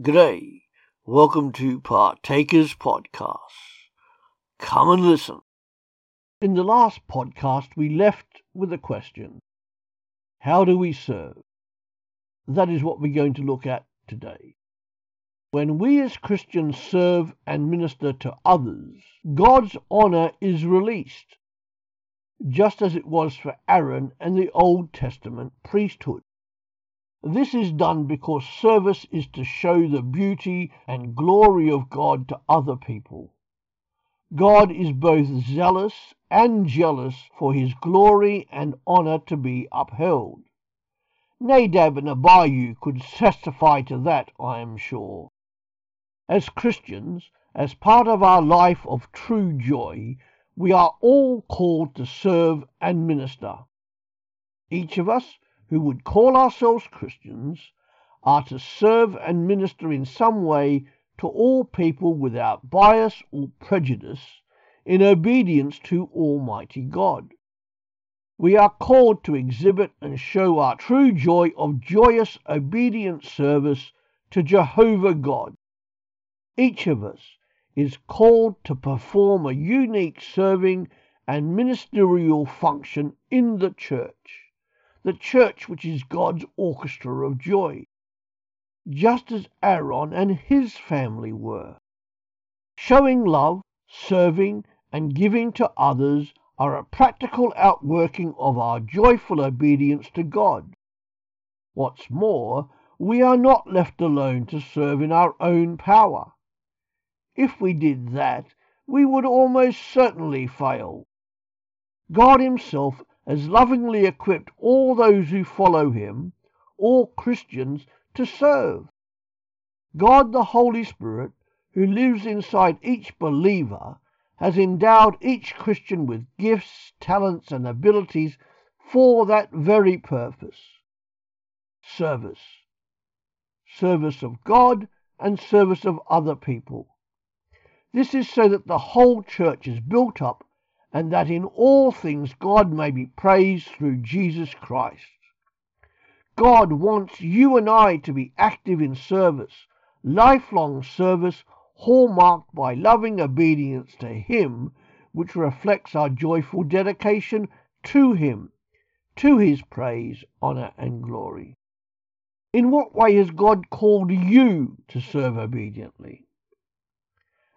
G'day. Welcome to Partakers Podcast. Come and listen. In the last podcast, we left with a question How do we serve? That is what we're going to look at today. When we as Christians serve and minister to others, God's honour is released, just as it was for Aaron and the Old Testament priesthood. This is done because service is to show the beauty and glory of God to other people. God is both zealous and jealous for his glory and honor to be upheld. Nadab and Abihu could testify to that, I am sure. As Christians, as part of our life of true joy, we are all called to serve and minister. Each of us who would call ourselves Christians are to serve and minister in some way to all people without bias or prejudice in obedience to Almighty God. We are called to exhibit and show our true joy of joyous, obedient service to Jehovah God. Each of us is called to perform a unique serving and ministerial function in the church the church which is God's orchestra of joy, just as Aaron and his family were. Showing love, serving, and giving to others are a practical outworking of our joyful obedience to God. What's more, we are not left alone to serve in our own power. If we did that, we would almost certainly fail. God Himself has lovingly equipped all those who follow him, all Christians, to serve. God the Holy Spirit, who lives inside each believer, has endowed each Christian with gifts, talents, and abilities for that very purpose service. Service of God and service of other people. This is so that the whole church is built up and that in all things God may be praised through Jesus Christ. God wants you and I to be active in service, lifelong service, hallmarked by loving obedience to Him, which reflects our joyful dedication to Him, to His praise, honour, and glory. In what way has God called you to serve obediently?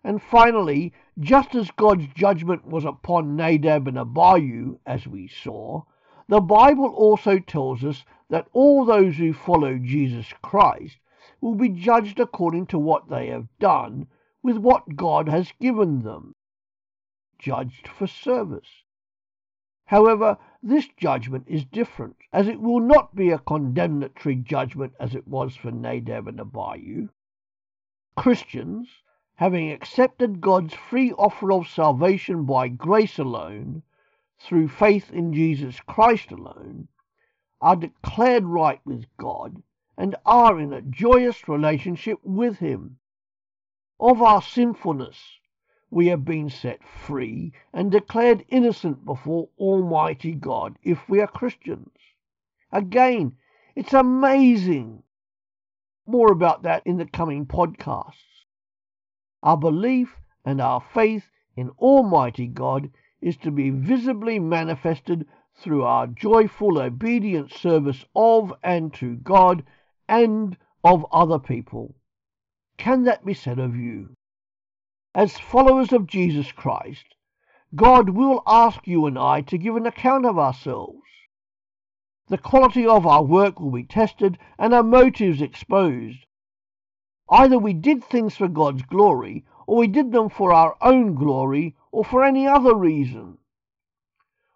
And finally, just as God's judgment was upon Nadab and Abihu, as we saw, the Bible also tells us that all those who follow Jesus Christ will be judged according to what they have done with what God has given them. Judged for service. However, this judgment is different, as it will not be a condemnatory judgment as it was for Nadab and Abihu. Christians, having accepted God's free offer of salvation by grace alone, through faith in Jesus Christ alone, are declared right with God and are in a joyous relationship with Him. Of our sinfulness, we have been set free and declared innocent before Almighty God if we are Christians. Again, it's amazing. More about that in the coming podcasts. Our belief and our faith in Almighty God is to be visibly manifested through our joyful obedient service of and to God and of other people. Can that be said of you? As followers of Jesus Christ, God will ask you and I to give an account of ourselves. The quality of our work will be tested and our motives exposed. Either we did things for God's glory, or we did them for our own glory, or for any other reason.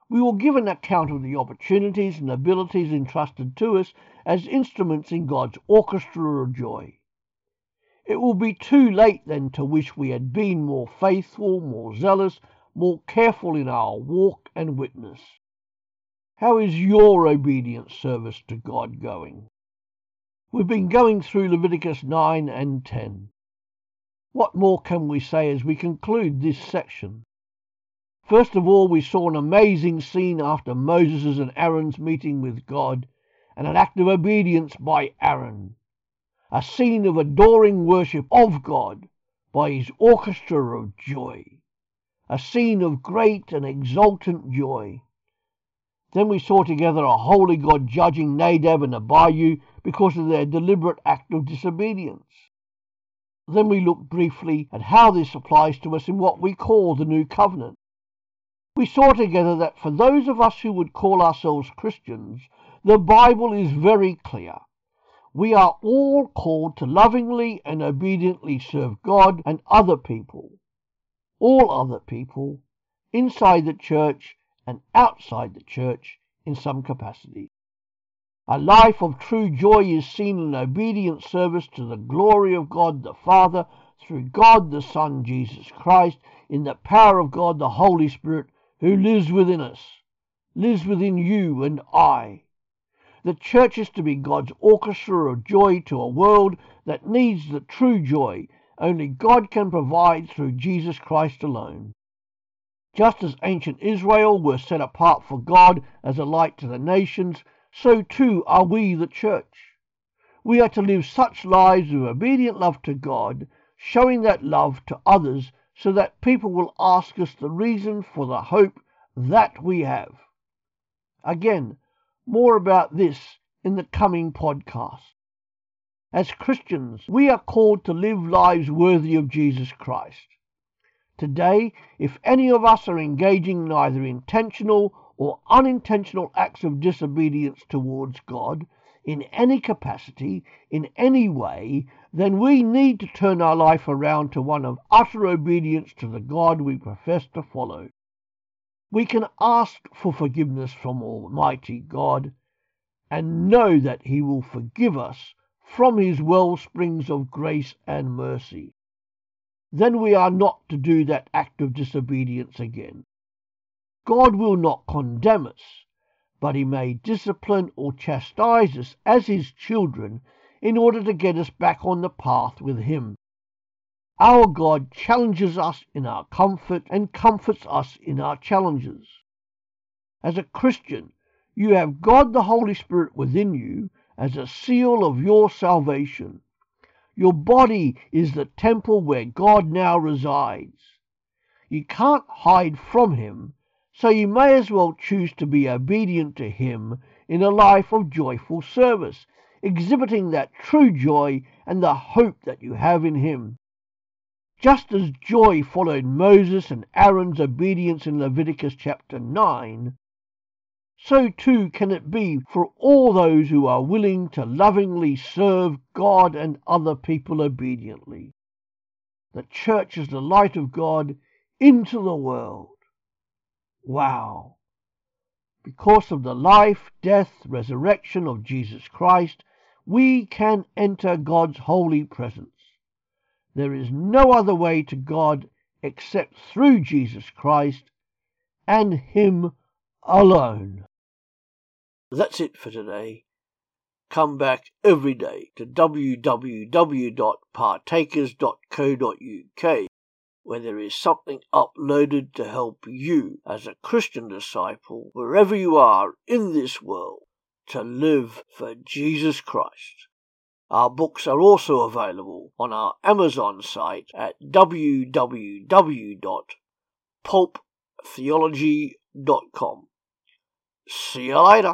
We will give an account of the opportunities and abilities entrusted to us as instruments in God's orchestra of joy. It will be too late then to wish we had been more faithful, more zealous, more careful in our walk and witness. How is your obedient service to God going? We've been going through Leviticus 9 and 10. What more can we say as we conclude this section? First of all, we saw an amazing scene after Moses' and Aaron's meeting with God and an act of obedience by Aaron. a scene of adoring worship of God by his orchestra of joy, a scene of great and exultant joy. Then we saw together a holy God judging Nadab and Abihu because of their deliberate act of disobedience. Then we looked briefly at how this applies to us in what we call the New Covenant. We saw together that for those of us who would call ourselves Christians, the Bible is very clear. We are all called to lovingly and obediently serve God and other people, all other people, inside the church and outside the church in some capacity. A life of true joy is seen in obedient service to the glory of God the Father through God the Son, Jesus Christ, in the power of God the Holy Spirit who lives within us, lives within you and I. The church is to be God's orchestra of joy to a world that needs the true joy only God can provide through Jesus Christ alone. Just as ancient Israel were set apart for God as a light to the nations, so too are we the church. We are to live such lives of obedient love to God, showing that love to others so that people will ask us the reason for the hope that we have. Again, more about this in the coming podcast. As Christians, we are called to live lives worthy of Jesus Christ. Today, if any of us are engaging in either intentional or unintentional acts of disobedience towards God, in any capacity, in any way, then we need to turn our life around to one of utter obedience to the God we profess to follow. We can ask for forgiveness from Almighty God and know that He will forgive us from His well springs of grace and mercy then we are not to do that act of disobedience again. God will not condemn us, but He may discipline or chastise us as His children in order to get us back on the path with Him. Our God challenges us in our comfort and comforts us in our challenges. As a Christian, you have God the Holy Spirit within you as a seal of your salvation. Your body is the temple where God now resides. You can't hide from Him, so you may as well choose to be obedient to Him in a life of joyful service, exhibiting that true joy and the hope that you have in Him. Just as joy followed Moses and Aaron's obedience in Leviticus chapter 9, so too can it be for all those who are willing to lovingly serve God and other people obediently. The church is the light of God into the world. Wow. Because of the life, death, resurrection of Jesus Christ, we can enter God's holy presence. There is no other way to God except through Jesus Christ and Him alone. That's it for today. Come back every day to www.partakers.co.uk where there is something uploaded to help you as a Christian disciple wherever you are in this world to live for Jesus Christ. Our books are also available on our Amazon site at www.pulptheology.com. See you later.